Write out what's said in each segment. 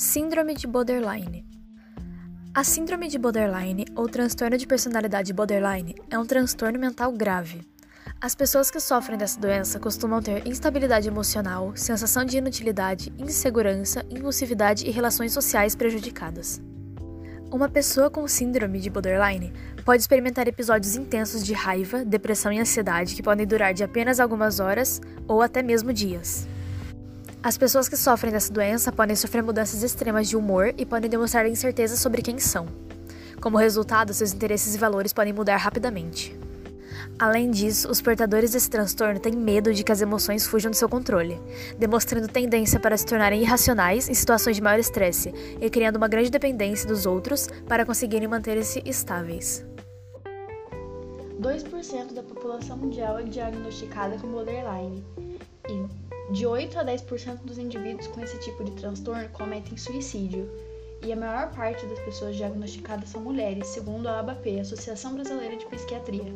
Síndrome de borderline. A síndrome de borderline, ou transtorno de personalidade borderline, é um transtorno mental grave. As pessoas que sofrem dessa doença costumam ter instabilidade emocional, sensação de inutilidade, insegurança, impulsividade e relações sociais prejudicadas. Uma pessoa com síndrome de borderline pode experimentar episódios intensos de raiva, depressão e ansiedade que podem durar de apenas algumas horas ou até mesmo dias. As pessoas que sofrem dessa doença podem sofrer mudanças extremas de humor e podem demonstrar incerteza sobre quem são. Como resultado, seus interesses e valores podem mudar rapidamente. Além disso, os portadores desse transtorno têm medo de que as emoções fujam do seu controle, demonstrando tendência para se tornarem irracionais em situações de maior estresse e criando uma grande dependência dos outros para conseguirem manter-se estáveis. 2% da população mundial é diagnosticada com borderline e de 8 a 10% dos indivíduos com esse tipo de transtorno cometem suicídio, e a maior parte das pessoas diagnosticadas são mulheres, segundo a ABAP, Associação Brasileira de Psiquiatria.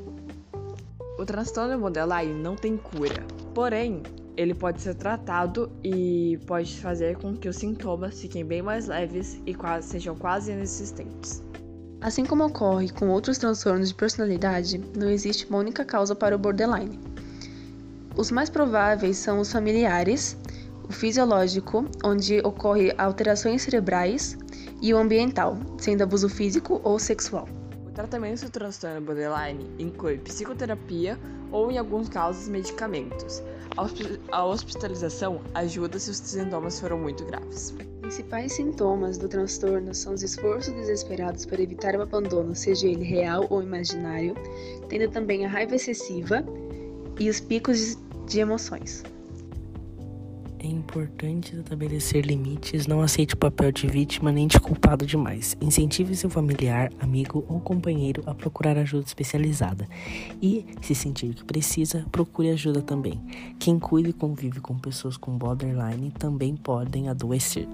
O transtorno borderline não tem cura, porém, ele pode ser tratado e pode fazer com que os sintomas fiquem bem mais leves e quase, sejam quase inexistentes. Assim como ocorre com outros transtornos de personalidade, não existe uma única causa para o borderline. Os mais prováveis são os familiares, o fisiológico, onde ocorre alterações cerebrais, e o ambiental, sendo abuso físico ou sexual. O tratamento do transtorno borderline inclui psicoterapia ou, em alguns casos, medicamentos. A hospitalização ajuda se os sintomas foram muito graves. Os principais sintomas do transtorno são os esforços desesperados para evitar o abandono, seja ele real ou imaginário, tendo também a raiva excessiva e os picos de emoções. É importante estabelecer limites, não aceite o papel de vítima nem de culpado demais. Incentive seu familiar, amigo ou companheiro a procurar ajuda especializada. E, se sentir que precisa, procure ajuda também. Quem cuida e convive com pessoas com borderline também podem adoecer.